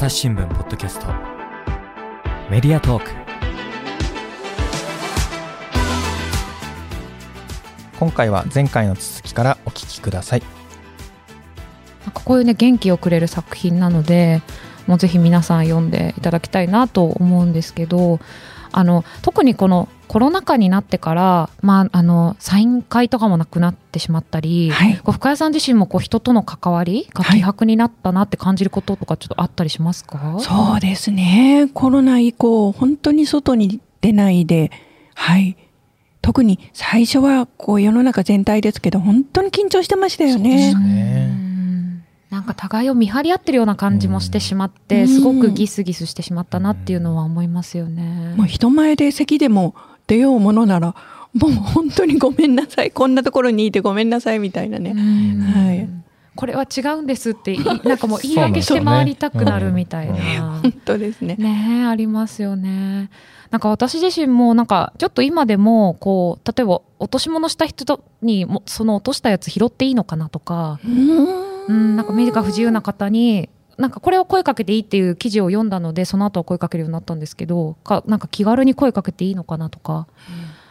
朝日新聞ポッドキャスト。メディアトーク。今回は前回の続きからお聞きください。なんかこういうね元気をくれる作品なのでもうぜひ皆さん読んでいただきたいなと思うんですけどあの特にこのコロナ禍になってから、まあ、あのサイン会とかもなくなってしまったり、はいこう深谷さん自身もこう人との関わりが希薄になったなって感じることとかちょっとあったりしますか、そうですね。コロナ以降、本当に外に出ないで、はい。特に最初はこう世の中全体ですけど、本当に緊張してましたよね。なんか互いを見張り合ってるような感じもしてしまって、うんすごくギスギスしてしまったなっていうのは思いますよね。もう人前で席でも出ようものなら、もう本当にごめんなさい。こんなところにいてごめんなさいみたいなね。うんはいこれは違うんですってい なんかもう言い訳して回りたくなるみたいな。本当ですね。ねえありますよね。なんか私自身もなんかちょっと今でもこう例えば落とし物した人にもその落としたやつ拾っていいのかなとか、うん、なんか目が不自由な方になんかこれを声かけていいっていう記事を読んだのでその後は声かけるようになったんですけどかなんか気軽に声かけていいのかなとか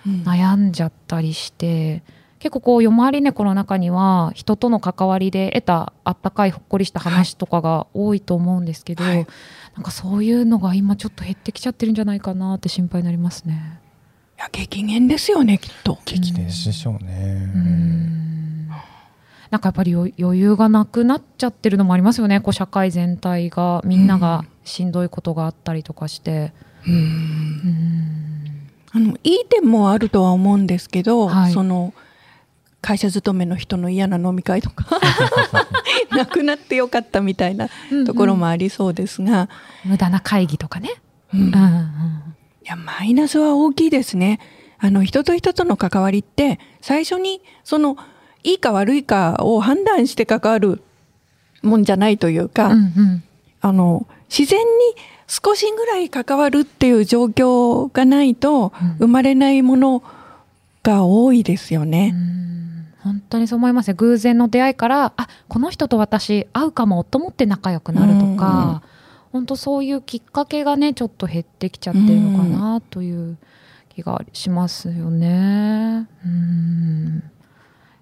うん悩んじゃったりして結構こう夜回り猫の中には人との関わりで得たあったかいほっこりした話とかが多いと思うんですけど、はいなんかそういうのが今ちょっと減ってきちゃってるんじゃないかなって心配になりますね。いや、激減ですよね、きっと。激でしょうね、うんなんかやっぱり余余裕がなくなっちゃってるのもありますよね。こう社会全体がみんながしんどいことがあったりとかして。うん。あのいい点もあるとは思うんですけど、はい。その会社勤めの人の嫌な飲み会とか なくなってよかったみたいなところもありそうですが、無駄な会議とかね。うん。いうんうん。やマイナスは大きいですね。あの人と人との関わりって最初にそのいいか悪いかを判断して関わるもんじゃないというか、うんうん。あの自然に少しぐらい関わるっていう状況がないとうん。生まれないものが多いですよね。うん。本当にそう思いますね。偶然の出会いからあこの人と私会うかもと思って仲良くなるとか、本当そういうきっかけがねちょっと減ってきちゃってるのかなという気がしますよね。うん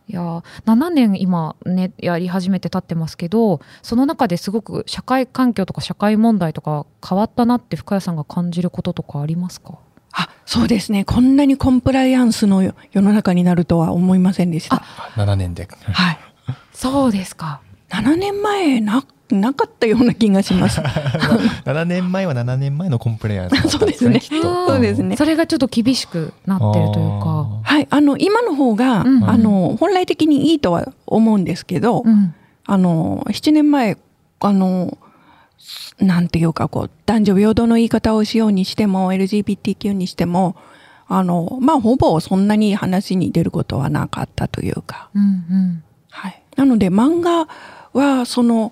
いや7年今ねやり始めて経ってますけどその中ですごく社会環境とか社会問題とか変わったなって深谷さんが感じることとかありますか？あ、そうですね。こんなにコンプライアンスの世世の中になるとは思いませんでした。7年ではい。そうですか。7年前な、なかったような気がします。7年前は7年前のコンプレイヤーだったん そうですねそうですねそれがちょっと厳しくなってるというか。はい。あの、今の方が、うんあの、本来的にいいとは思うんですけど、うんあの、7年前、あの、なんていうか、こう、男女平等の言い方をしようにしても、LGBTQ にしても、あの、まあ、ほぼそんなに話に出ることはなかったというか、うんうんはい。なので、漫画は、その、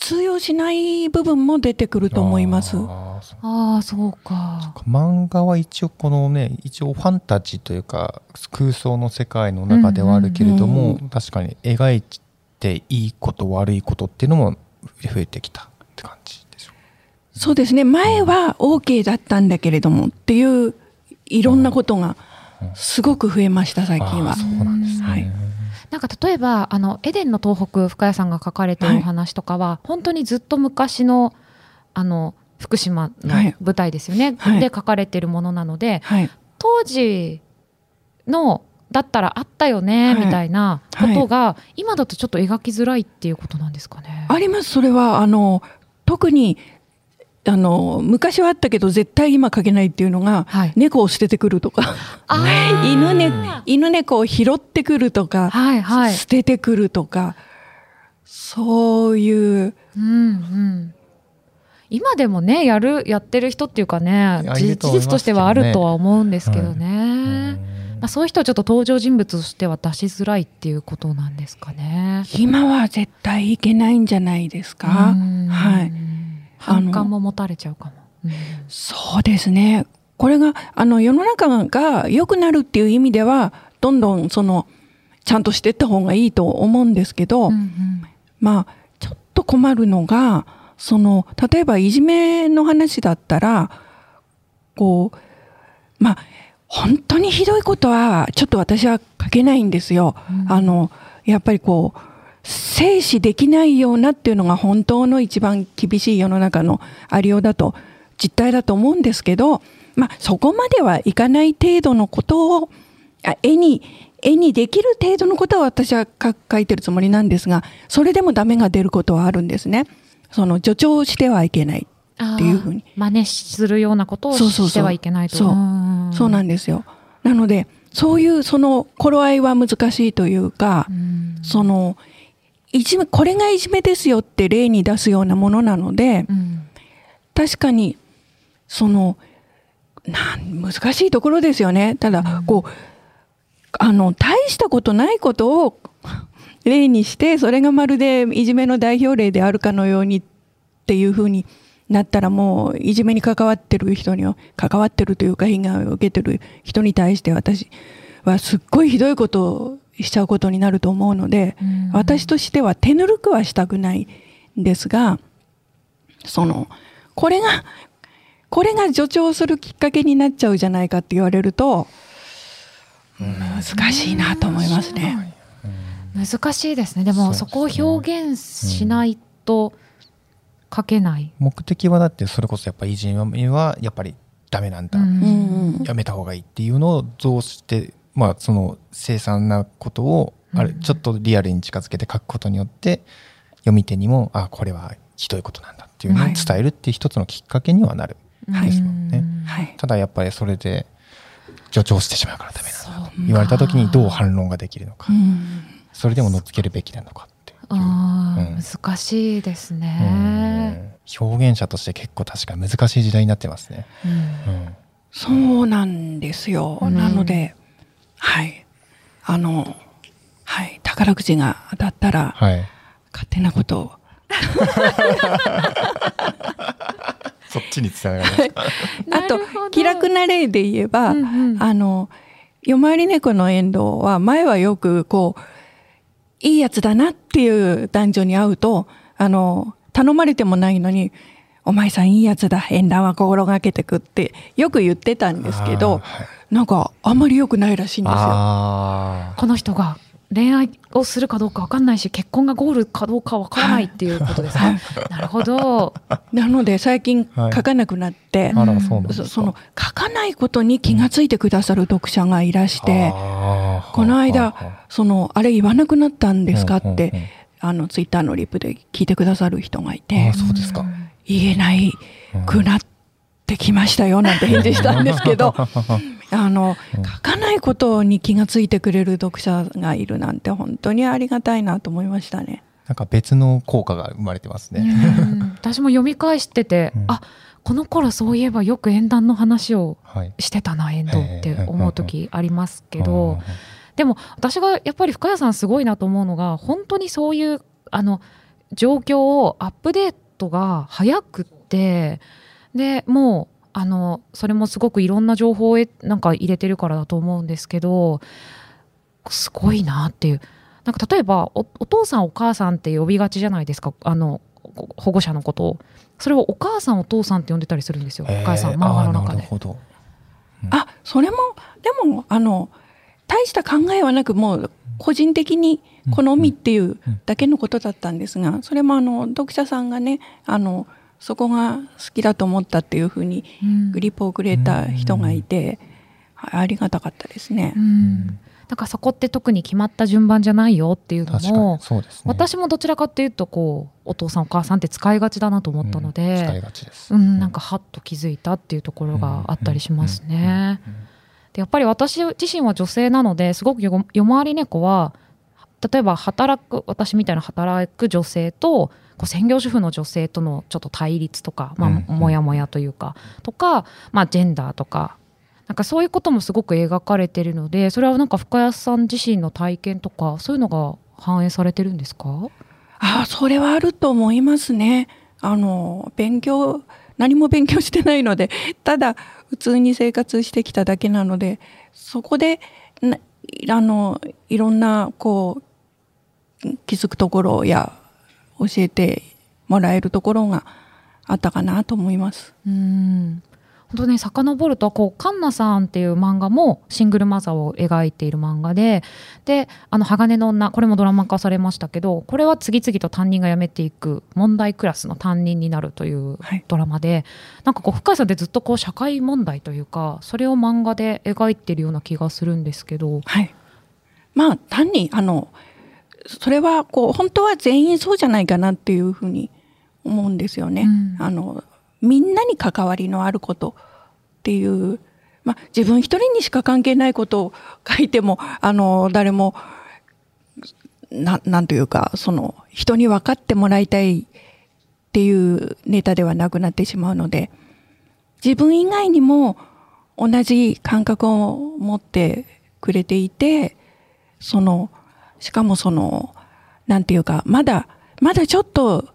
通用しない部分も出てくると思います。あーそうああそうか。漫画は一応このね一応ファンタジーというか空想の世界の中ではあるけれども、うん確かに描いていいこと悪いことっていうのも増えてきたって感じでしょそうですね。前は OK だったんだけれどもっていう、いろんなことがすごく増えました、最近は。そうなんですね、はいなんか例えばあのエデンの東北深谷さんが書かれてるお話とかは、本当にずっと昔のあの福島のはい舞台ですよね、はいで書かれてるものなのではい。当時のだったらあったよね、はいみたいなことが、今だとちょっと描きづらいっていうことなんですかね。あります、それは。あの、特に、あの、昔はあったけど、絶対今書けないっていうのが、はい猫を捨ててくるとか、犬ね、犬猫を拾ってくるとか、はいはい。捨ててくるとか、そういう、うんうん。今でもねやるやってる人っていうかねやいる事実としてはあるとは思うんですけどね、うんまあ、そういう人はちょっと登場人物としては出しづらいっていうことなんですかね。今は絶対いけないんじゃないですか。うんはい。反感も持たれちゃうかも。うんそうですね。これが、あの、世の中が良くなるっていう意味では、どんどん、その、ちゃんとしていった方がいいと思うんですけど、うんうんまあ、ちょっと困るのが、その例えばいじめの話だったらこうまあ本当にひどいことはちょっと私は書けないんですよ。うんあのやっぱりこう静止できないようなっていうのが本当の一番厳しい世の中のありようだと実態だと思うんですけど、まあ、そこまではいかない程度のことをあ絵に絵にできる程度のことは私は書書いてるつもりなんですがそれでもダメが出ることはあるんですね。その助長してはいけない。っていうふうに真似するようなことをしてはいけないとそうんそうなんですよ。なのでそういうその頃合いは難しいというか、うんそのいじめこれがいじめですよって例に出すようなものなのでうん。確かにそのなん難しいところですよね。ただこうあの大したことないことを例にしてそれがまるでいじめの代表例であるかのようにっていうふうになったらもういじめに関わってる人に関わってるというか被害を受けてる人に対して私はすっごいひどいことをしちゃうことになると思うので、うん。私としては手ぬるくはしたくないんですがそのこれがこれが助長するきっかけになっちゃうじゃないかって言われると難しいなと思いますね。難しいですね。でもそこを表現しないと書けない、目的はだってそれこそやっぱいじめはやっぱりダメなんだ、うんうんうん。やめた方がいいっていうのをどうしてまあその凄惨なことをあれうん。ちょっとリアルに近づけて書くことによって読み手にもあこれはひどいことなんだっていうのをはい。伝えるっていう一つのきっかけにはなる、はい。ですもんね。うん。はい。ただやっぱりそれで助長してしまうからダメなんだそう。言われた時にどう反論ができるのか。うん。それでも乗っつけるべきなのかっていう。うん。難しいですね。うん。表現者として結構確かに難しい時代になってますね、うん。うん。そうなんですよ。うん。なので、はい。あの、はい。宝くじが当たったら、はい勝手なことを。そっちに伝えられますか？あと気楽な例で言えば、うんうんあの、夜回り猫の遠藤は、前はよく、こう、いいやつだなっていう男女に会うと、あの、頼まれてもないのに、お前さんいいやつだ、縁談は心がけてくって、よく言ってたんですけど、はい。なんか、あんまり良くないらしいんですよ。あこの人が恋愛をするかどうかわかんないし結婚がゴールかどうかわからないっていうことですか、なるほど。なので最近はい。書かなくなって、ーあらそそその書かないことに気がついてくださる読者がいらして、あー。この間そのあれ言わなくなったんあですかっうんうんうん。てあのツイッターのリプで聞いてくださる人がいてあそうですか言えないくなってきましたよなんて返事したんですけど あのうん書かないことに気がついてくれる読者がいるなんて本当にありがたいなと思いましたね。なんか別の効果が生まれてますね。うん私も読み返してて、うんあこの頃そういえばよく縁談の話をはい。してたな遠藤って思う時ありますけど、でも私がやっぱり深谷さんすごいなと思うのが本当にそういうあの状況をアップデートが早くってでもうあのそれもすごくいろんな情報をなんか入れてるからだと思うんですけどすごいなっていうなんか例えばおお父さんお母さんって呼びがちじゃないですかあのこ保護者のことをそれをお母さんお父さんって呼んでたりするんですよ、えーお母さん漫画の中で。あーなるほど。あそれもでもあの大した考えはなくもう個人的に好みっていうだけのことだったんですがそれもあの読者さんがねあのそこが好きだと思ったっていうふうにうんグリップをくれた人がいて、あありがたかったですねう。ん、だからそこって特に決まった順番じゃないよっていうのもね。私もどちらかっていうとこうお父さんお母さんって使いがちだなと思ったのうん使いで、がちです。うんなんかハッと気づいたっていうところがあったりしますね。うん。うんでやっぱり私自身は女性なのですごくよ夜回り猫は例えば働く私みたいな働く女性とこう専業主婦の女性とのちょっと対立とか、まあもやもやというかとか、まあ、ジェンダーとかなんかそういうこともすごく描かれてるのでそれはなんか深谷さん自身の体験とかそういうのが反映されてるんですか？ああそれはあると思いますね。あの勉強何も勉強してないのでただ普通に生活してきただけなのでそこであのいろんなこう気づくところや教えてもらえるところがあったかなと思います。うん本当ね遡るとこうカンナさんっていう漫画もシングルマザーを描いている漫画でであの鋼の女これもドラマ化されましたけどこれは次々と担任が辞めていく問題クラスの担任になるというはいドラマで、なんかこう深井さんってずっとこう社会問題というかそれを漫画で描いてるような気がするんですけど。はい。まあ単にあのそれはこう本当は全員そうじゃないかなっていうふうに思うんですよね。うんあのみんなに関わりのあることっていう、まあ、自分一人にしか関係ないことを書いてもあの誰もななんというかその人に分かってもらいたいっていうネタではなくなってしまうので自分以外にも同じ感覚を持ってくれていてそのしかもそのなんていうかまだまだちょっと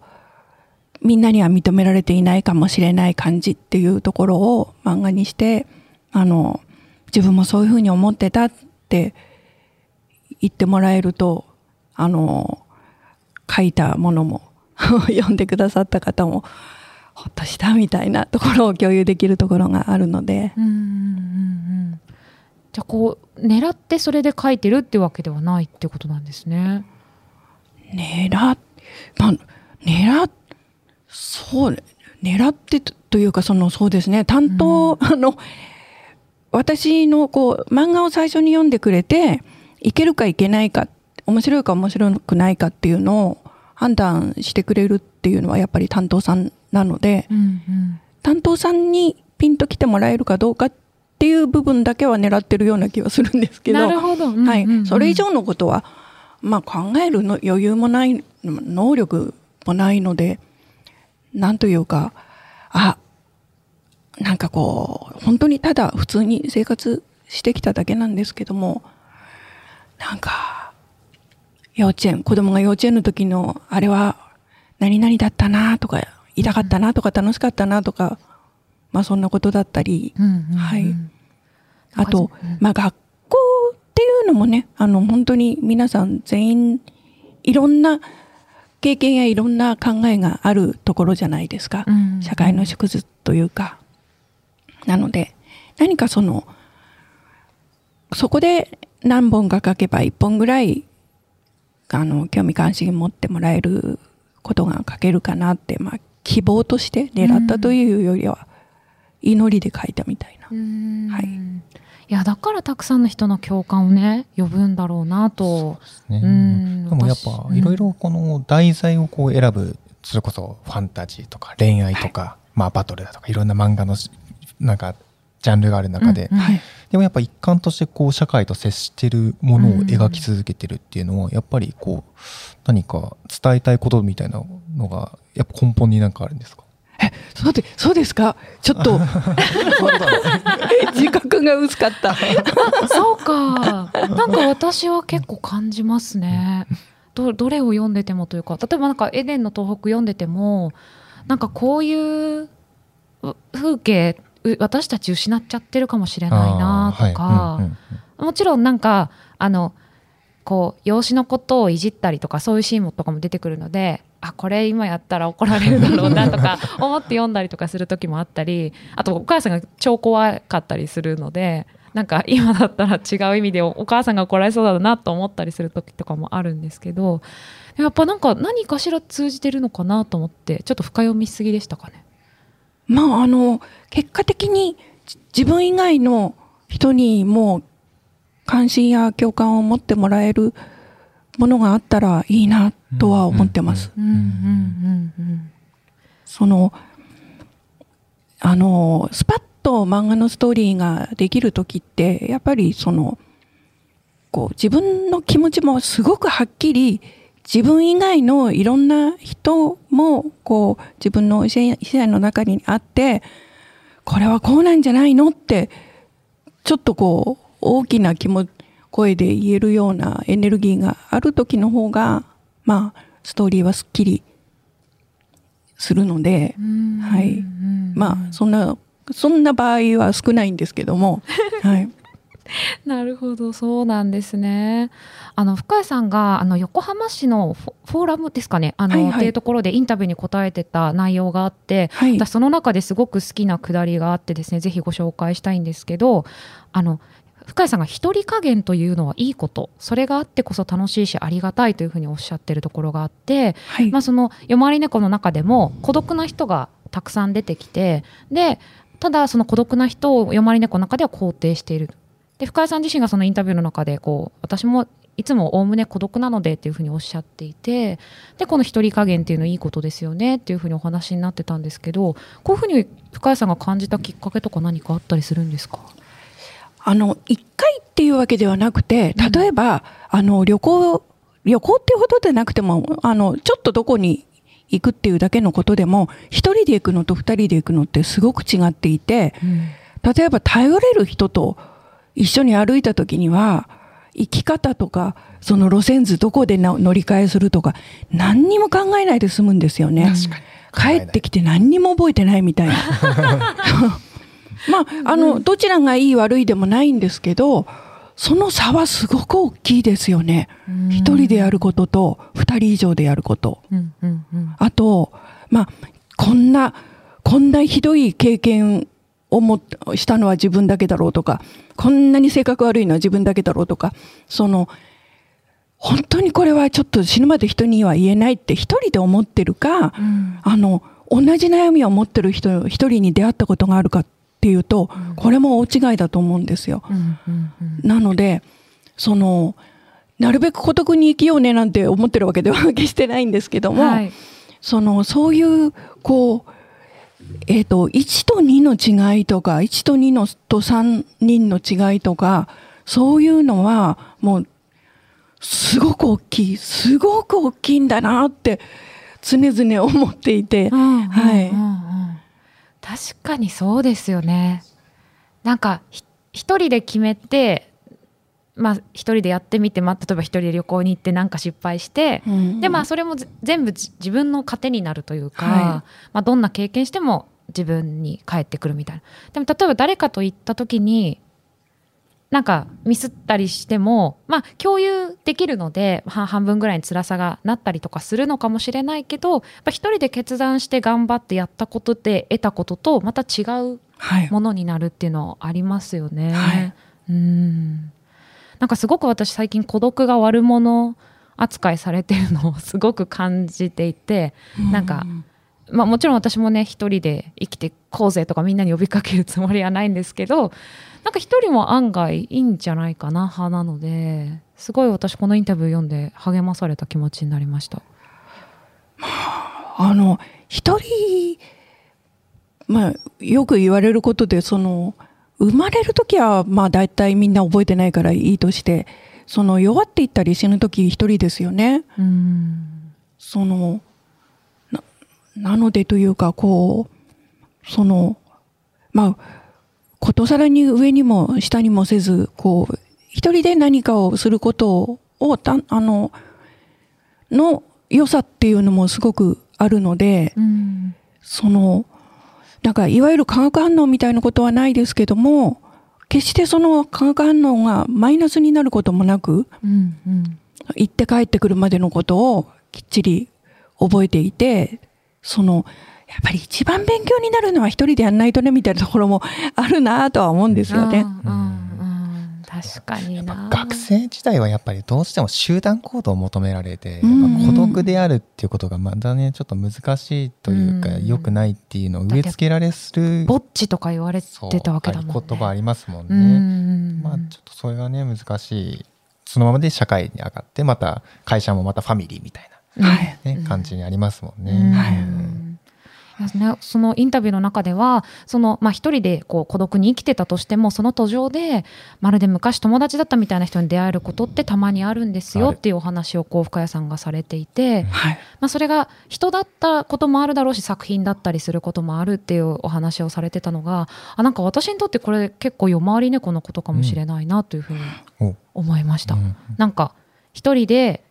みんなには認められていないかもしれない感じっていうところを漫画にしてあの自分もそういうふうに思ってたって言ってもらえるとあの書いたものも 読んでくださった方もほっとしたみたいなところを共有できるところがあるのでうんうんうんうんじゃあこう狙ってそれで書いてるってわけではないってことなんですね。狙っ、まあ、狙っ、そう、狙ってとというか、その、そうですね、担当、あの、私のこう、漫画を最初に読んでくれて、いけるかいけないか、面白いか面白くないかっていうのを判断してくれるっていうのはやっぱり担当さんなので、うんうん担当さんにピンと来てもらえるかどうかっていう部分だけは狙ってるような気はするんですけど。なるほど。うんうんうんはい。それ以上のことは、まあ考えるの余裕もない、能力もないので、なんというか、あ、なんかこう、本当にただ普通に生活してきただけなんですけども、なんか、幼稚園、子供が幼稚園の時の、あれは何々だったなとか、痛かったなとか楽しかったなとか、まあそんなことだったり、うんうんうん。はい。あとうん、まあ学校っていうのもね、あの本当に皆さん全員いろんな経験やいろんな考えがあるところじゃないですか。うん社会の縮図というか。なので、何かその、そこで何本か書けば一本ぐらい、あの、興味関心持ってもらえることが書けるかなって、まあ、希望として狙ったというよりは、祈りで書いたみたいな。うんはいいやだからたくさんの人の共感をね呼ぶんだろうなと。ね。うんでもやっ私ぱいろいろこの題材をこう選ぶそれこそファンタジーとか恋愛とか、まあバトルだとかいろんな漫画のしなんかジャンルがある中で、うんうんはい。でもやっぱ一貫としてこう社会と接してるものを描き続けてるっていうのはやっぱりこう何か伝えたいことみたいなのがやっぱ根本になんかあるんですか？そうで、そうですか？ちょっと、自覚が薄かった。そうか。なんか私は結構感じますね。どどれを読んでてもというか例えばなんかエデンの東北読んでてもなんかこういうう風景う私たち失っちゃってるかもしれないなとか、はいうんうんうんもちろんなんかあのこう養子のことをいじったりとかそういうシーンもとかも出てくるのであこれ今やったら怒られるだろうなとか 思って読んだりとかする時もあったりあとお母さんが超怖かったりするのでなんか今だったら違う意味でお母さんが怒られそうだなと思ったりする時とかもあるんですけどやっぱなんか何かしら通じてるのかなと思ってちょっと深読みしすぎでしたかね？まあ、あの、結果的にじ自分以外の人にも関心や共感を持ってもらえるものがあったらいいなとは思ってます。その、あの、スパッと漫画のストーリーができる時って、やっぱりその、こう自分の気持ちもすごくはっきり自分以外のいろんな人もこう自分の視野視野の中にあってこれはこうなんじゃないのってちょっとこう大きな気も声で言えるようなエネルギーがある時の方がまあストーリーはすっきりするので、うん。はい。まあそんなそんな場合は少ないんですけども、はい、なるほど。そうなんですね。あの深谷さんがあの横浜市のフォフォーラムですかね？あの、はいはい。っていうところでインタビューに答えてた内容があって、はい。私その中ですごく好きなくだりがあってですねぜひご紹介したいんですけどあの深谷さんが一人加減というのはいいこと。それがあってこそ楽しいしありがたいというふうにおっしゃってるところがあって、はい。まあ、その夜回り猫の中でも孤独な人がたくさん出てきてでただその孤独な人を夜回り猫の中では肯定している。で深谷さん自身がそのインタビューの中でこう私もいつもおおむね孤独なのでっていうふうにおっしゃっていて。でこの一人加減っていうのいいことですよねっていうふうにお話になってたんですけどこういうふうに深谷さんが感じたきっかけとか何かあったりするんですか？あの、一回っていうわけではなくて、例えば、あの、旅行、旅行っていうほどでなくても、あの、ちょっとどこに行くっていうだけのことでも、一人で行くのと二人で行くのってすごく違っていて、例えば頼れる人と一緒に歩いた時には、生き方とか、その路線図どこでな乗り換えするとか、何にも考えないで済むんですよね。帰ってきて何にも覚えてないみたいな。まあ、あの、どちらがいい悪いでもないんですけど、その差はすごく大きいですよね。一人でやることと二人以上でやること。うんうんうんあと、まあ、こんな、こんなひどい経験をもしたのは自分だけだろうとか、こんなに性格悪いのは自分だけだろうとか、その、本当にこれはちょっと死ぬまで人には言えないって一人で思ってるか、うんあの、同じ悩みを持ってる人、一人に出会ったことがあるかっていうと、これも大違いだと思うんですよ。なので、その、なるべく孤独に生きようねなんて思ってるわけでは決してないんですけども、はい。その、そういう、こう、えっ、と、1と2の違いとか、1と2のと3人の違いとか、そういうのは、もう、すごく大きい、すごく大きいんだなって、常々思っていて、うん。はい確かにそうですよね。なんかひ一人で決めてまあ一人でやってみて、まあ、例えば一人で旅行に行ってなんか失敗して、うんでまあそれもぜ全部じ自分の糧になるというか、はい。まあ、どんな経験しても自分に返ってくるみたいな。でも例えば誰かと行った時になんかミスったりしてもまあ共有できるのでは半分ぐらいに辛さがなったりとかするのかもしれないけど一人で決断して頑張ってやったことで得たこととまた違うはい。ものになるっていうのありますよね。はいうんなんかすごく私最近孤独が悪者扱いされてるのをすごく感じていて、なんかまあ、もちろん私もね一人で生きてこうぜとかみんなに呼びかけるつもりはないんですけどなんか一人も案外いいんじゃないかな派なのですごい私このインタビュー読んで励まされた気持ちになりました。あの、一人、まあ、よく言われることで、その、生まれるときは、まあ、大体みんな覚えてないからいいとして、その、弱っていったり死ぬとき一人ですよね。うんその、な、なのでというか、こう、その、まあ、ことさらに上にも下にもせず、こう、一人で何かをすることを、たあの、の良さっていうのもすごくあるので、うんその、なんか、いわゆる化学反応みたいなことはないですけども、決してその化学反応がマイナスになることもなく、うんうん。行って帰ってくるまでのことをきっちり覚えていて、その、やっぱり一番勉強になるのは一人でやんないとねみたいなところもあるなとは思うんですよね。うんうんうん確かにな学生時代はやっぱりどうしても集団行動を求められて、うんやっぱ孤独であるっていうことがまだねちょっと難しいというか、うん良くないっていうのを植え付けられするぼっちとか言われてたわけだもんね。合言葉ありますもんね。うんまあちょっとそれがね難しいそのままで社会に上がってまた会社もまたファミリーみたいはい。な、ね感じにありますもんね。うんはいね、そのインタビューの中ではその、まあ、一人でこう孤独に生きてたとしてもその途上でまるで昔友達だったみたいな人に出会えることってたまにあるんですよっていうお話をこう深谷さんがされていて、はい。まあ、それが人だったこともあるだろうし作品だったりすることもあるっていうお話をされてたのがあなんか私にとってこれ結構夜回り猫のことかもしれないなというふうにお。思いました。うん。なんか一人で、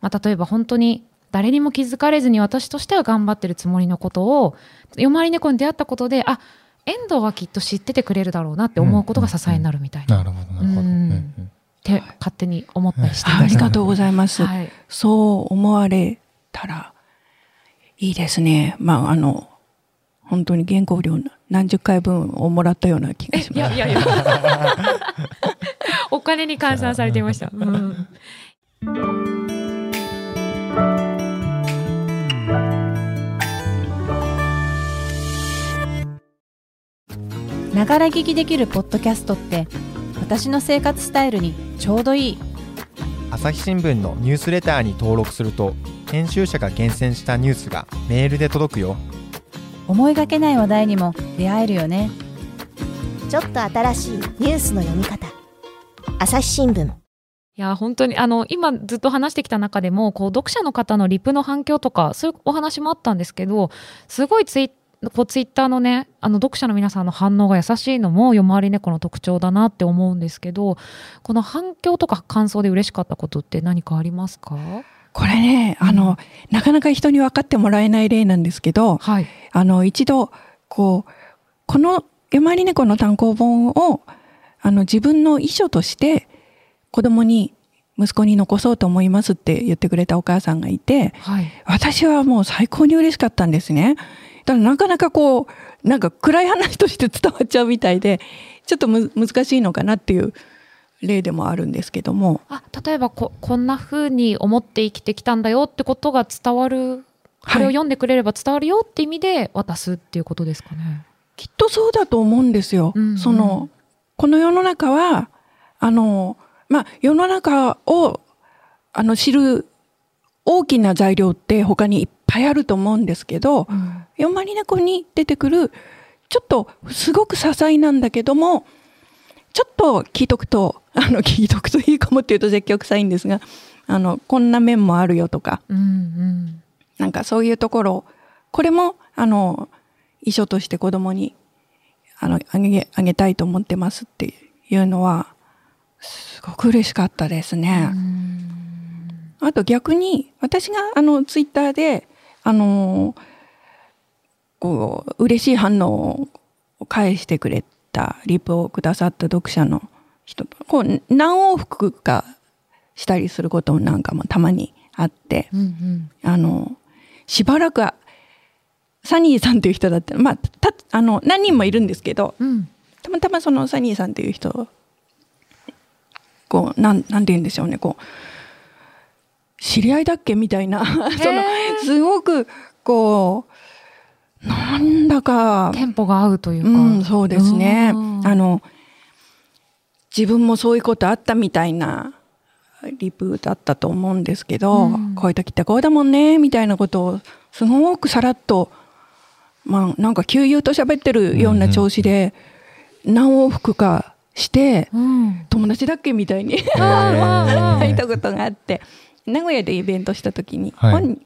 まあ、例えば本当に誰にも気づかれずに私としては頑張ってるつもりのことを夜回り猫に出会ったことであ遠藤はきっと知っててくれるだろうなって思うことが支えになるみたいな、っなるほどなるほど。うんうんうんて勝手に思ったりしてあました。りがとうございます。はい、そう思われたらいいですね。まあ、あの、本当に原稿料何十回分をもらったような気がしいます。やいやいや お金に換算されていました。うんながら聞きできるポッドキャストって私の生活スタイルにちょうどいい。朝日新聞のニュースレターに登録すると編集者が厳選したニュースがメールで届くよ。思いがけない話題にも出会えるよね。ちょっと新しいニュースの読み方。朝日新聞。いや本当にあの今ずっと話してきた中でもこう読者の方のリプの反響とかそういうお話もあったんですけどすごいツイこうツイッターのねあの読者の皆さんの反応が優しいのも夜回り猫の特徴だなって思うんですけどこの反響とか感想で嬉しかったことって何かありますかこれね、あの、なかなか人に分かってもらえない例なんですけど、はいあの、一度、こう、この夜回り猫の単行本を、あの、自分の遺書として、子供に、息子に残そうと思いますって言ってくれたお母さんがいて、はい私はもう最高に嬉しかったんですね。だからなかなかこう、なんか暗い話として伝わっちゃうみたいで、ちょっとむ難しいのかなっていう例でもあるんですけども、あ例えばここんな風に思って生きてきたんだよってことが伝わるこれを読んでくれれば伝わるよって意味で渡すっていうことですかね。きっとそうだと思うんですよ。うんうんその、この世の中は、あの、まあ、世の中を、あの、知る大きな材料って他にいっぱいあると思うんですけど、うんヨマリネコに出てくる、ちょっとすごく些細なんだけども、ちょっと聞いとくと、あの、聞いとくといいかもっていうと積極臭いんですが、あの、こんな面もあるよとか、うんうんなんかそういうところ、これも、あの、遺書として子供に、あの、あげ、あげたいと思ってますっていうのは、すごく嬉しかったですね。あと逆に、私があの、ツイッターで、あの、こう、嬉しい反応を返してくれた、リプをくださった読者の人と、こう、何往復かしたりすることなんかもたまにあって、うんうん。あの、しばらくは、サニーさんという人だったまあ、た、あの、何人もいるんですけど、うん。たまたまそのサニーさんという人、こう、なん、なんて言うんでしょうね、こう、知り合いだっけみたいな、その、すごく、こう、なんだか、テンポが合うというか。うん、そうですね。うん。あの、自分もそういうことあったみたいな。リプだったと思うんですけど、うん。こういう時ってこうだもんね、みたいなことをすごくさらっと、まあなんか悠々と喋ってるような調子で、何往復かして、うん。友達だっけみたいに あ書いたことがあって、名古屋でイベントした時に、はい。本人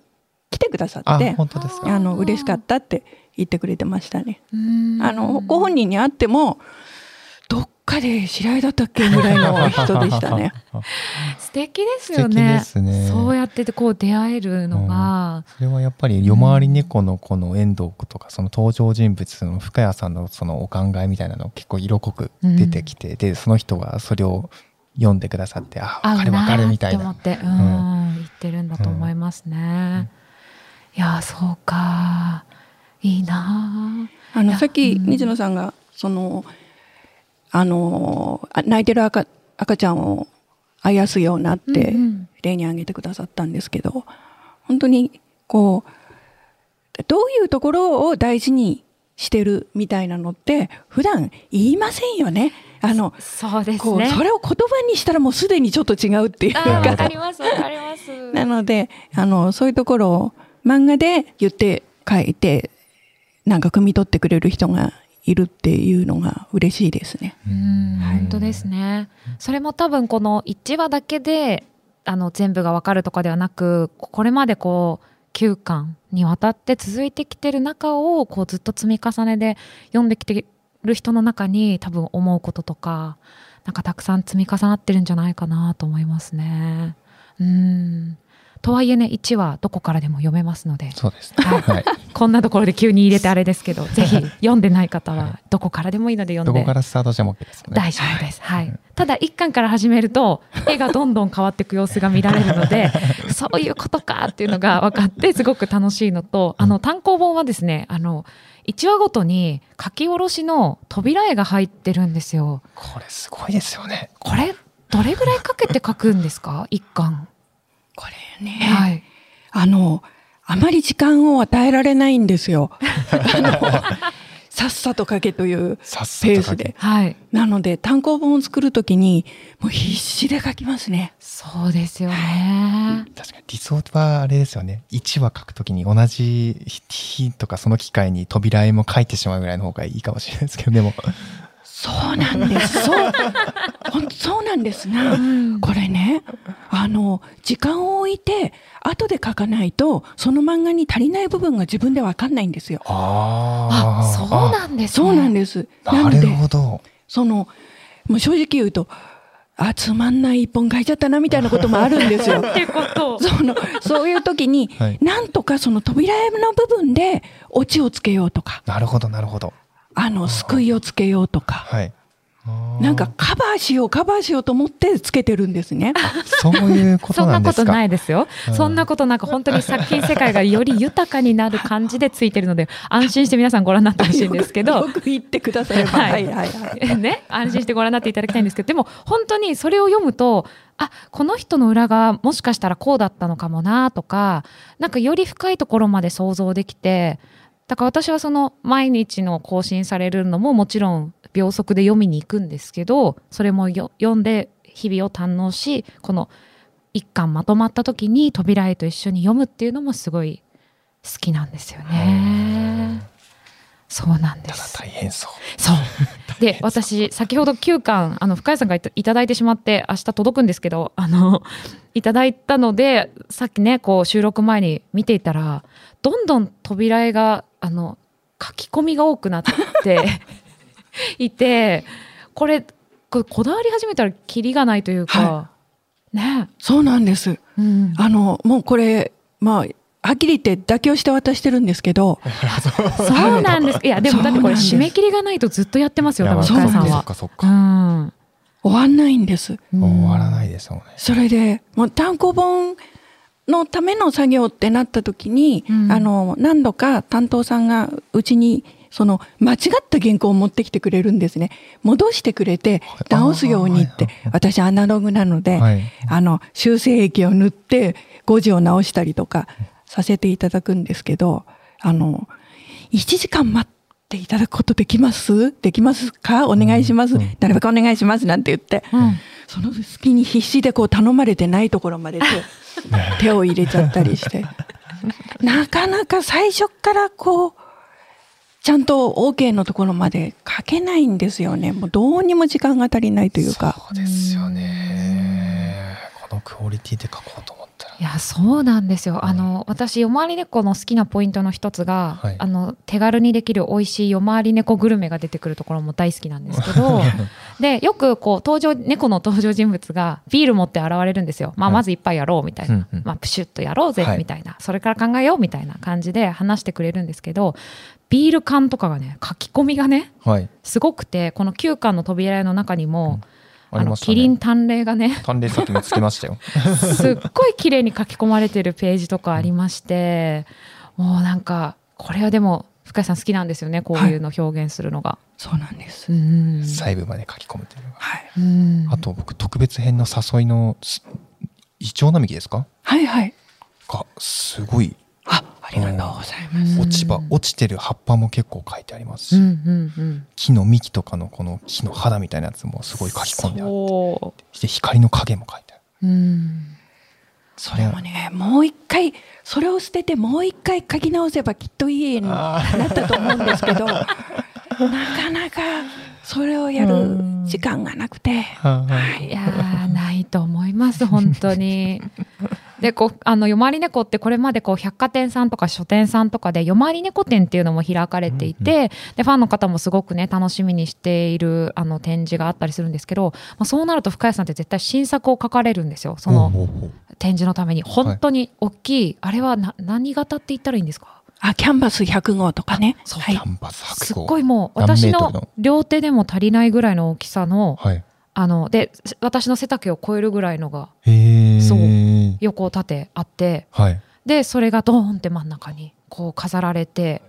来てくださあって、本当ですか？あの、嬉しかったって言ってくれてましたね。うん。あの、ご本人に会っても、どっかで知り合いだったっけぐらいの人でしたね。素敵ですよね。ね。そうやってこう出会えるのが、それはやっぱり夜回り猫のこの遠藤とかその登場人物の深谷さんのそのお考えみたいなの結構色濃く出てきて、でその人がそれを読んでくださってあ分かる分かるな。みたいなって思って、うん。言ってるんだと思いますね。いやそうかいいなあの、さっき、うん水野さんが、その、あの、あ泣いてる赤赤ちゃんをあやすようなってうんうん例に挙げてくださったんですけど、本当に、こう、どういうところを大事にしてるみたいなのって、普段言いませんよね。あの、そうですね。それを言葉にしたらもうすでにちょっと違うっていうあーわかかりますわかります。なので、あの、そういうところを漫画で言って書いて、なんか汲み取ってくれる人がいるっていうのが嬉しいですね。本当ですね。それも多分この1話だけであの全部がわかるとかではなくこれまでこう9巻にわたって続いてきてる中をこうずっと積み重ねで読んできてる人の中に多分思うこととかなんかたくさん積み重なってるんじゃないかなと思いますね。うんとはいえね1はどこからでも読めますのでそうですね。はい。こんなところで急に入れてあれですけど ぜひ読んでない方はどこからでもいいので読んでどこからスタートしても OK ですよね。大丈夫です。はい。ただ一巻から始めると絵がどんどん変わっていく様子が見られるので、そういうことかっていうのが分かってすごく楽しいのと、あの単行本はですね、あの1話ごとに書き下ろしの扉絵が入ってるんですよ。これすごいですよね。これどれぐらいかけて書くんですか？一巻。ね、はい。あの、あまり時間を与えられないんですよ。さっさと書けというペースで。はい。なので、単行本を作るときに、もう必死で書きますね。そうですよね。確かに理想はあれですよね。1話書くときに同じ日とかその機会に扉絵も書いてしまうぐらいの方がいいかもしれないですけど、でも、そうなんです。そう。ほんとそうなんですな。これね、あの、時間を置いて、後で書かないと、その漫画に足りない部分が自分でわかんないんですよ。あ、そうなんですね。そうなんです。あなるなので、ほど。その、もう正直言うと、あ、つまんない一本書いちゃったな、みたいなこともあるんですよ。ってこと。その、そういう時に、はいなんとかその扉絵の部分で、オチをつけようとか、なるほど、なるほど。あの、救いをつけようとか、はい。なんかカバーしよう、カバーしようと思ってつけてるんですね。そういうこ そんなんこととないですよ。うんそんなことなんか本当に作品世界がより豊かになる感じでついてるので、安心して皆さんご覧になってほしいんですけどよ、く言ってくだされば。ははいいはいはい。ね、安心してご覧になっていただきたいんですけど、でも本当にそれを読むと、あ、この人の裏がもしかしたらこうだったのかもなとか、なんかより深いところまで想像できて、だから私はその毎日の更新されるのももちろん秒速で読みに行くんですけど、それもよ読んで日々を堪能し、この一巻まとまった時に扉絵と一緒に読むっていうのもすごい好きなんですよね。そうなんです。大変そう。そう。で、私、先ほど9巻、あの、深谷さんがいたいただいてしまって、明日届くんですけど、あの、いただいたので、さっきね、こう、収録前に見ていたら、どんどん扉絵が、あの、書き込みが多くなって いて、これ、これこだわり始めたらキリがないというか、ね。そうなんです。うん。あの、もうこれ、まあ、はっきり言って妥協して渡してるんですけど、そうなんです。いや、でもだってこれ締め切りがないとずっとやってますよ、多分深谷さんは。そっかそっうか。ん。終わんないんです。うん終わらないですよね。それで、もう単行本のための作業ってなった時に、うんあの、何度か担当さんがうちに、その、間違った原稿を持ってきてくれるんですね。戻してくれて、直すようにって私アナログなので、はい。あの、修正液を塗って、誤字を直したりとかさせていただくんですけど、あの、1時間待っていただくことできます？できますか？お願いします？うんなるべくお願いします？なんて言って、うん。その隙に必死でこう頼まれてないところまで手 手を入れちゃったりして、なかなか最初からこう、ちゃんと OK のところまで書けないんですよね。もうどうにも時間が足りないというか。そうですよね。このクオリティで書こうと。いやそうなんですよ。あの私夜回り猫の好きなポイントの一つが、はい。あの手軽にできる美味しい夜回り猫グルメが出てくるところも大好きなんですけど でよくこう登場猫の登場人物がビール持って現れるんですよ、まあ、はい。まず一杯やろうみたいな、うんうん。まあ、プシュッとやろうぜはい。みたいな、それから考えようみたいな感じで話してくれるんですけどビール缶とかがね書き込みがねはい。すごくてこの9巻の扉絵の中にも、あのありましたねキリン淡麗がね淡麗さっき見つけましたよ。すっごい綺麗に書き込まれてるページとかありまして、もうなんかこれはでも深井さん好きなんですよねこういうの表現するのが。そうなんです。うん細部まで書き込むというのが。はい。うんあと僕特別編の誘いのすイチョウ並木ですか？はいはい。がすごいあ、ありがとうございます。落ち葉落ちてる葉っぱも結構書いてありますし、うんうんうん。木の幹とかのこの木の肌みたいなやつもすごい書き込んであってそで光の影も書いてある。ううん。それもね、もう一回、それを捨ててもう一回書き直せばきっといい絵になったと思うんですけど、なかなかそれをやる時間がなくて、はいい。やーないないと思います本当に。でこうあの夜回り猫ってこれまでこう百貨店さんとか書店さんとかで夜回り猫展っていうのも開かれていて、でファンの方もすごくね楽しみにしているあの展示があったりするんですけど、まあ、そうなると深谷さんって絶対新作を書かれるんですよ。その展示のために。本当に大きい、あれはな何型って言ったらいいんですか？あ、キャンバス100号とかね。そう。はい。キャ。ンバス白すっ号ごいもう何私の両手でも足りないぐらいの大きさのはいあので私の背丈を超えるぐらいのがへえそう横縦あってはい。でそれがドーンって真ん中にこう飾られて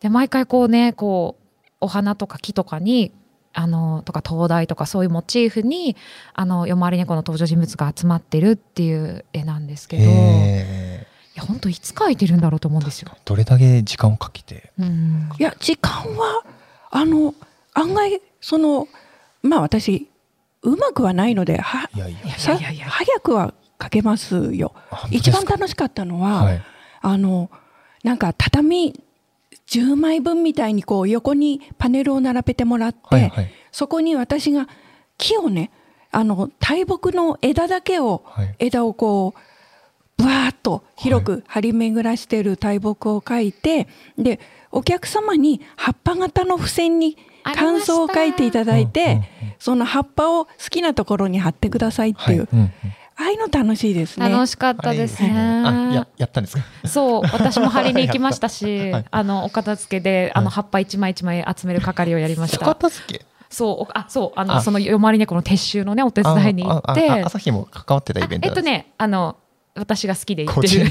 で毎回こうねこうお花とか木とかにあのとか灯台とかそういうモチーフにあの夜回り猫の登場人物が集まってるっていう絵なんですけどいへや本当いつ描いてるんだろうと思うんですよ。どれだけ時間をかけて。うん。いや、時間は、あの、案外、その、まあ私、うまくはないので、はいやいや。さいやいや。早くは書けますよ。一か？番楽しかったのは、はい。あの、なんか畳10枚分みたいにこう横にパネルを並べてもらって、はいはい。そこに私が木をね、あの、大木の枝だけを、はい。枝をこう、ぶわーっと広く張り巡らしてる大木を描いて、で、お客様に葉っぱ型の付箋に感想を書いていただいて、その葉っぱを好きなところに貼ってくださいっていう、はいうんうんああいうの楽しいですね。楽しかったですね。あややったんですか？そう、私も貼りに行きましたし、はい。あの、お片付けで、あの、葉っぱ一枚一枚集める係をやりましおた。片付け？そう、おあ、そう、あの、あ。その夜回り猫の撤収のね、お手伝いに行って、朝日も関わってたイベントえっとね、あの、私が好きで行ってる。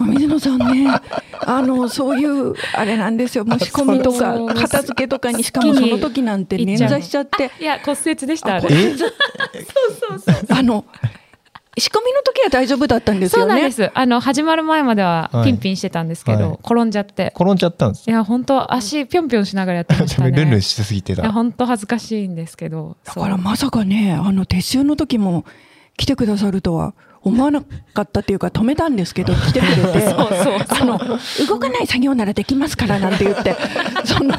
水野さんね、あの、そういう、あれなんですよ、もう仕込みとかそう、片付けとかに、しかもその時なんて捻挫しちゃって、いや、骨折でした、あれ。え あの、仕込みの時は大丈夫だったんですよね。そうなんです。あの、始まる前までははいピンピンしてたんですけど、はい転んじゃって。転んじゃったんですいや、本当足ぴょんぴょんしながらやってましたね。ルンルンしすぎていや、た本当恥ずかしいんですけど。だからまさかね、あの、撤収の時も来てくださるとは思わなかったっていうか、止めたんですけど、来てくれて、そうそうあの、動かない作業ならできますからなんて言って、その、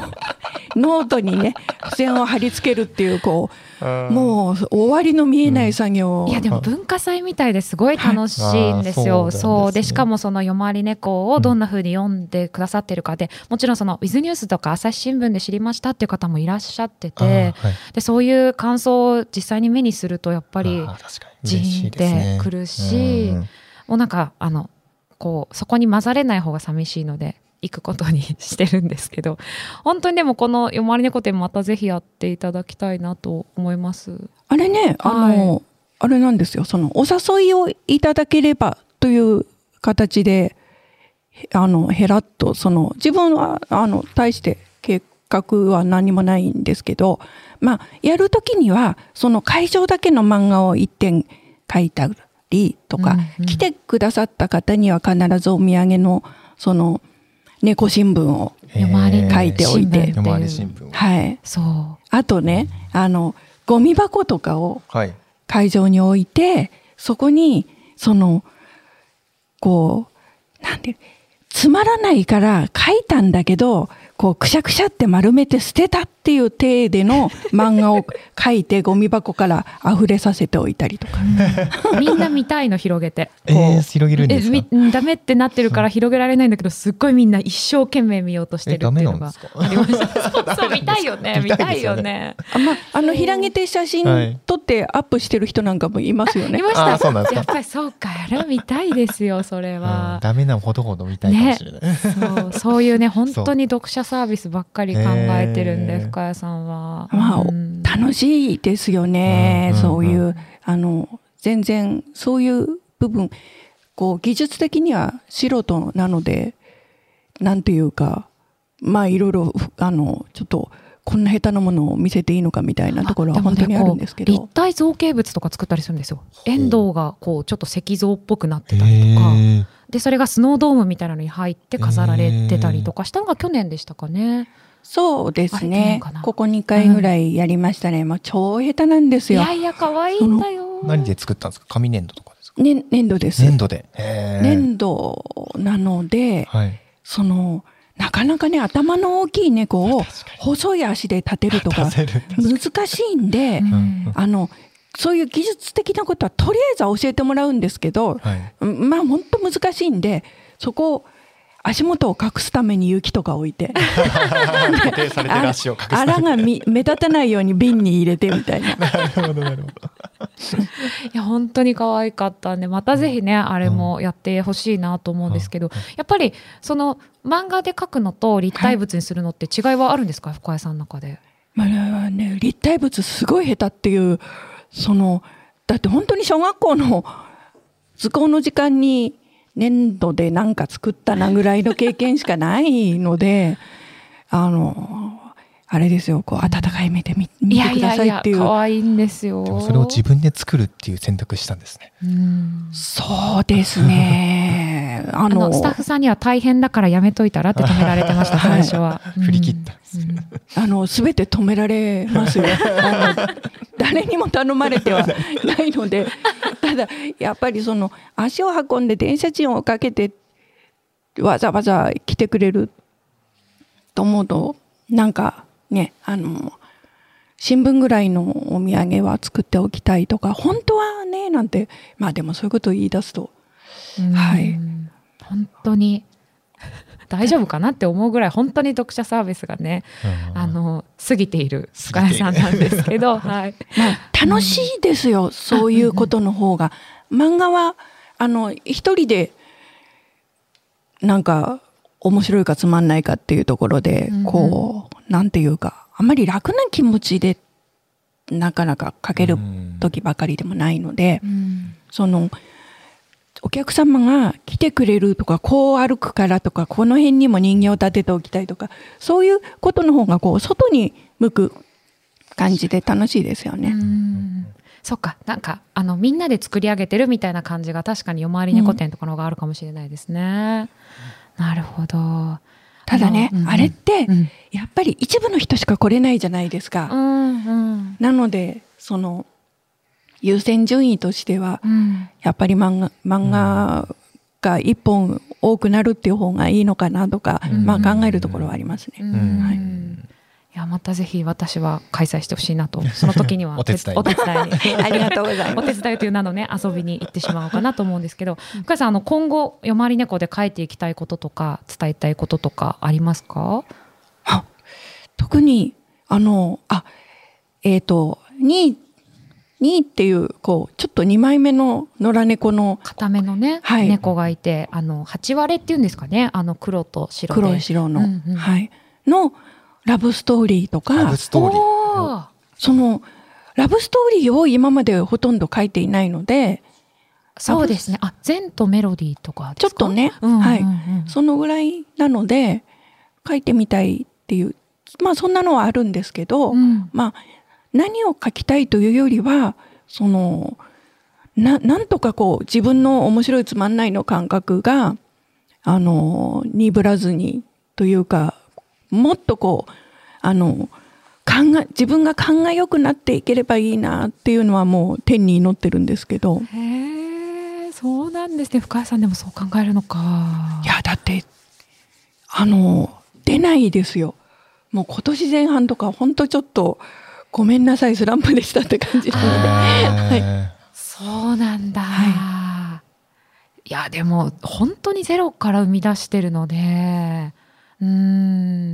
ノートにね、付箋を貼り付けるっていう、こう、もう終わりの見えない作業。を、いやでも文化祭みたいですごい楽しいんですよ。はいそうですね。そう。でしかもその夜回り猫をどんな風に読んでくださってるかで、もちろんそのウィズニュースとか朝日新聞で知りましたっていう方もいらっしゃってて、はいでそういう感想を実際に目にするとやっぱりジーンってくるし、うん。もうなんかあのこうそこに混ざれない方が寂しいので。行くことにしてるんですけど本当にでもこの「夜回り猫展」またぜひやっていただきたいなと思います。あれね、あの、はあれなんですよ、その、お誘いをいただければという形で、あの、へらっと、その、自分は、あの、大して計画は何もないんですけど、まあ、やるときには、その会場だけの漫画を一点書いたりとか、うんうん。来てくださった方には必ずお土産の、その、猫新聞を、書いておいて。はい。そう。あとね、あの、ゴミ箱とかを、はい。会場に置いて、そこに、その、こう、なんて、つまらないから書いたんだけど、こう、くしゃくしゃって丸めて捨てたっていう体での 漫画を書いてゴミ箱から溢れさせておいたりとか。みんな見たいの広げて。えー、広げるんですか？えみダメってなってるから広げられないんだけどすっごいみんな一生懸命見ようとしてるっていうのがありました。そうそう見たいよね見たいよね。あまあ、あの、広げて写真はい撮ってアップしてる人なんかもいますよねい。ましあた。ーそうなんですか？やっぱりそうかあれは見たいですよそれうんは。ダメなほどほど見たいかもしれない、そうそういうね本当に読者サービスばっかり考えてるんでへー深谷さんは。まあ、うん楽しいですよね、うんそういうう、あの、全然、そういう部分、こう、技術的には素人なので、なんていうか、まあ、いろいろ、あの、ちょっと、こんな下手なものを見せていいのかみたいなところは本当にあるんですけどこう立。体造形物とか作ったりするんですよ。遠藤がこうちょっと石像っぽくなってへたりとか。ーでそれがスノードームみたいなのに入って飾られてたりとかしたのが去年でしたかね。そうですね。ここ2回ぐらいやりましたね。もう超下手なんですよいや。いや可愛いんだよ。何で作ったんですか？紙粘土とかですか？ね、粘土です。粘土で粘土なので、はいその、なかなかね、頭の大きい猫を細い足で立てるとか難しいんで、うんあの、そういう技術的なことはとりあえずは教えてもらうんですけど、はい。うんまあ本当難しいんで、そこを足元を隠すために雪とか置いて、固定されてる足を隠す。ためあらがみ目立たないように瓶に入れてみたいな。なるほど、なるほど。いや本当に可愛かったんでまたぜひね、あれもやってほしいなと思うんですけど、やっぱりその漫画で描くのと立体物にするのって違いはあるんですか、深谷さんの中で。まあね、立体物すごい下手っていう、その、だって本当に小学校の図工の時間に粘土でなんか作ったなぐらいの経験しかないので、あの、あれですよ、こう、温かい目で見見てくださいっていう。可愛いんですよ。でもそれを自分で作るっていう選択したんですね。うんそうですね。ああの、のスタッフさんには大変だからやめといたらって止められてました最初は。う ん振り切った。ん。ですね。あの、すべて止められますよ。あの誰にも頼まれては ないので、ただ、やっぱりその、足を運んで電車賃をかけて、わざわざ来てくれると思うと、なんかね、あの、新聞ぐらいのお土産は作っておきたいとか、本当はね、なんて、まあでもそういうことを言い出すと、うん。はい本当に大丈夫かなって思うぐらい本当に読者サービスがね、うん。あの過ぎている深谷さんなんですけど、はい。まあ、楽しいですよ、そういうことの方が。漫画は、あの、一人で、なんか、面白いかつまんないかっていうところで、うんうん。こう、なんていうか、あまり楽な気持ちで、なかなか書けるうん。時ばかりでもないので、うん。その、お客様が来てくれるとか、こう歩くからとか、この辺にも人形を立てておきたいとか、そういうことの方が、こう、外に向く感じで楽しいですよね。うんそっかなんかあのみんなで作り上げてるみたいな感じが確かに夜回り猫店とかの方があるかもしれないですね。なるほど。ただね、あれって、うんやっぱり一部の人しか来れないじゃないですか。うんうんなので、その、優先順位としては、うん。やっぱり漫画、漫画が一本多くなるっていう方がいいのかなとか、うん。まあ考えるところはありますね。うん。はい。いやまたぜひ私は開催してほしいなと。その時には お手伝いお手伝い。に ありがとうございおます。手伝いという名のね遊びに行ってしまおうかなと思うんですけど深谷さんあの今後夜回り猫で書いていきたいこととか伝えたいこととかありますか？あ特に、あの、あ、えっ、と、2、2っていう、こう、ちょっと2枚目の野良猫の固めのね、はい。猫がいてあの八割れっていうんですかね？あの黒と白で。黒い白の、うんうん。はい、のラブストーリーとか、ラブストーリー。おー。その、ラブストーリーを今までほとんど書いていないので、そうですね。あゼンとメロディーとかですか？ちょっとね、うんうんうん。はい。そのぐらいなので、書いてみたいっていう、まあそんなのはあるんですけど、うん。まあ何を書きたいというよりは、その、な、なんとかこう自分の面白いつまんないの感覚が、あの、鈍らずにというか、もっとこう、あの、考え、自分が考え良くなっていければいいなっていうのはもう天に祈ってるんですけど、へえそうなんですね。深谷さんでもそう考えるのか。いや、だって、あの、出ないですよ。もう今年前半とか、ほんとちょっと、ごめんなさい、スランプでしたって感じなので。はい。そうなんだ、、はいやでも本当にゼロから生み出してるのでうー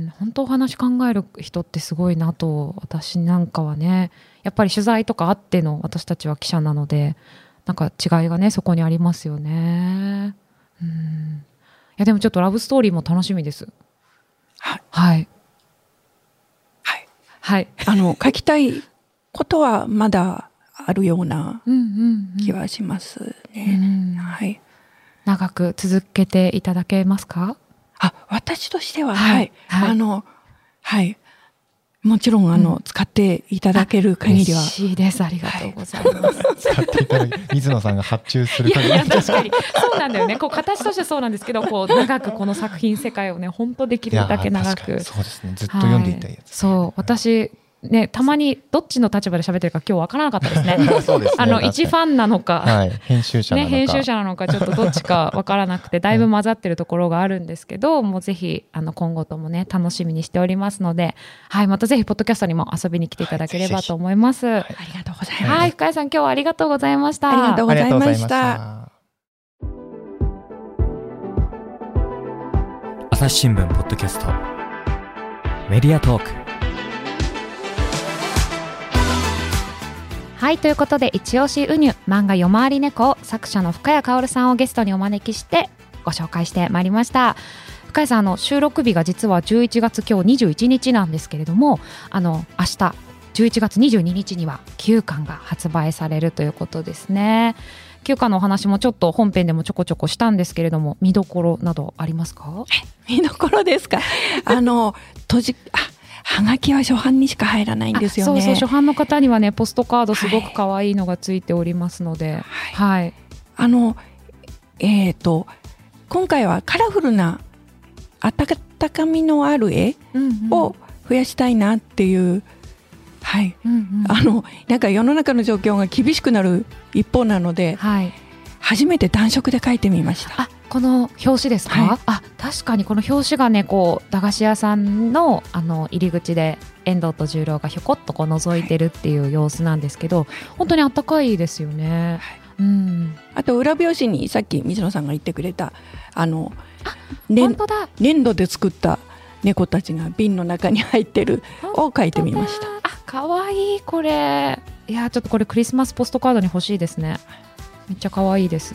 ん本当お話考える人ってすごいなと私なんかはね。やっぱり取材とかあっての私たちは記者なのでなんか違いがねそこにありますよね。うん。いやでもちょっとラブストーリーも楽しみです。はい。はいはい。はいあの、書きたいことはまだあるような気はしますうね。んはい。長く続けていただけますか？あ、私としては、はいはい。はいあの、はい。もちろん、あの、うん。使っていただける限りは。嬉。しいです。ありがとうございます、使っていただき、水野さんが発注する限り。いやいや確かに。そうなんだよね。こう形としてそうなんですけどこう長くこの作品世界をね本当できるだけ長く。いや確かに。そうですね。ずっと読んでいたいやつ。そう私ねたまにどっちの立場で喋ってるか今日わからなかったですね。すねあの一ファンなのか、はい、編集者なね、のか、編集者なのかちょっとどっちかわからなくてだいぶ混ざってるところがあるんですけどもうぜひあの今後ともね楽しみにしておりますので、はい、またぜひポッドキャストにも遊びに来ていただければと思います。はい、ありがとうございます。深谷さん今日はありがとうございました。ありがとうございました。た。朝日新聞ポッドキャストメディアトークはいということで一押しウニュ漫画夜回り猫を作者の深谷薫さんをゲストにお招きしてご紹介してまいりました。深谷さんあの収録日が実は11月今日21日なんですけれどもあの明日11月22日には9巻が発売されるということですね。9巻のお話もちょっと本編でもちょこちょこしたんですけれども見どころなどありますか？見どころですか？あの、閉じ、あ、はがきは初版にしか入らないんですよね。あそうそう初版の方にはねポストカードすごく可愛いのがついておりますのではい、あの、えっ、と、今回はカラフルな、温かみのある絵うんうんを増やしたいなっていう、はい。うんうんあの、なんか世の中の状況が厳しくなる一方なので、はい初めて暖色で描いてみました。あこの表紙ですか、はい。あ確かにこの表紙がねこう駄菓子屋さんのあの入り口で遠藤と十郎がひょこっとこう覗いてるっていう様子なんですけど、本当にあったかいですよね、うん。あと裏表紙にさっき水野さんが言ってくれた、あの、粘土で作った猫たちが瓶の中に入ってるを描いてみました。あ可愛いこれ。いやちょっとこれクリスマスポストカードに欲しいですね。めっちゃ可愛いです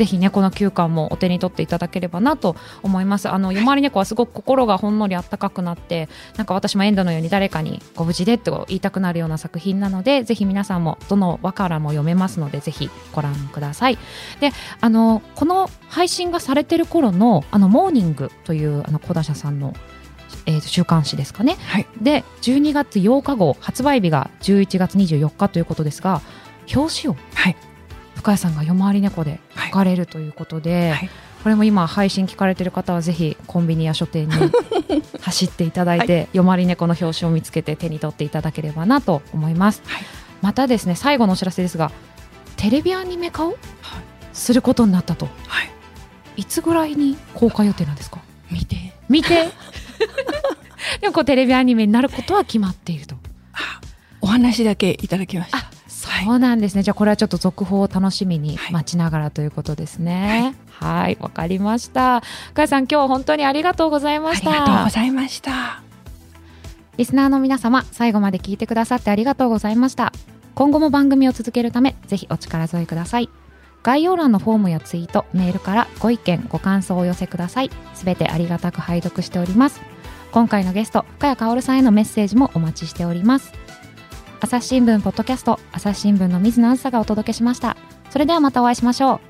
ぜひねこの9巻もお手に取っていただければなと思いますあの夜回り猫はすごく心がほんのりあったかくなってなんか私もエンドのように誰かにご無事でと言いたくなるような作品なのでぜひ皆さんもどの輪からも読めますのでぜひご覧くださいであのこの配信がされてる頃のあのモーニングというあの講談社さんの、えー週刊誌ですかねはい。で12月8日号発売日が11月24日ということですが表紙をはい。深谷さんが夜回り猫で書かれるということで、はい。これも今配信聞かれてる方はぜひコンビニや書店に走っていただいて、夜回り猫の表紙を見つけて手に取っていただければなと思います、はい。またですね最後のお知らせですがテレビアニメ化をすることになったと。はい。いつぐらいに公開予定なんですか？見て。見て？でもこうテレビアニメになることは決まっていると。あお話だけいただきました。あそうなんですね。じゃあこれはちょっと続報を楽しみにはい待ちながらということですね。はい、わ、かりました。深谷さん今日は本当にありがとうございましありがとうごた。ざいました。リスナーの皆様、最後まで聞いてくださってありがとうございました。今後も番組を続けるため、ぜひお力添えください。概要欄のフォームやツイート、メールからご意見、ご感想をお寄せください。すべてありがたく拝読しております。今回のゲスト、深谷薫さんへのメッセージもお待ちしております。朝日新聞ポッドキャスト、朝日新聞の水野あずさがお届けしました。それではまたお会いしましょう。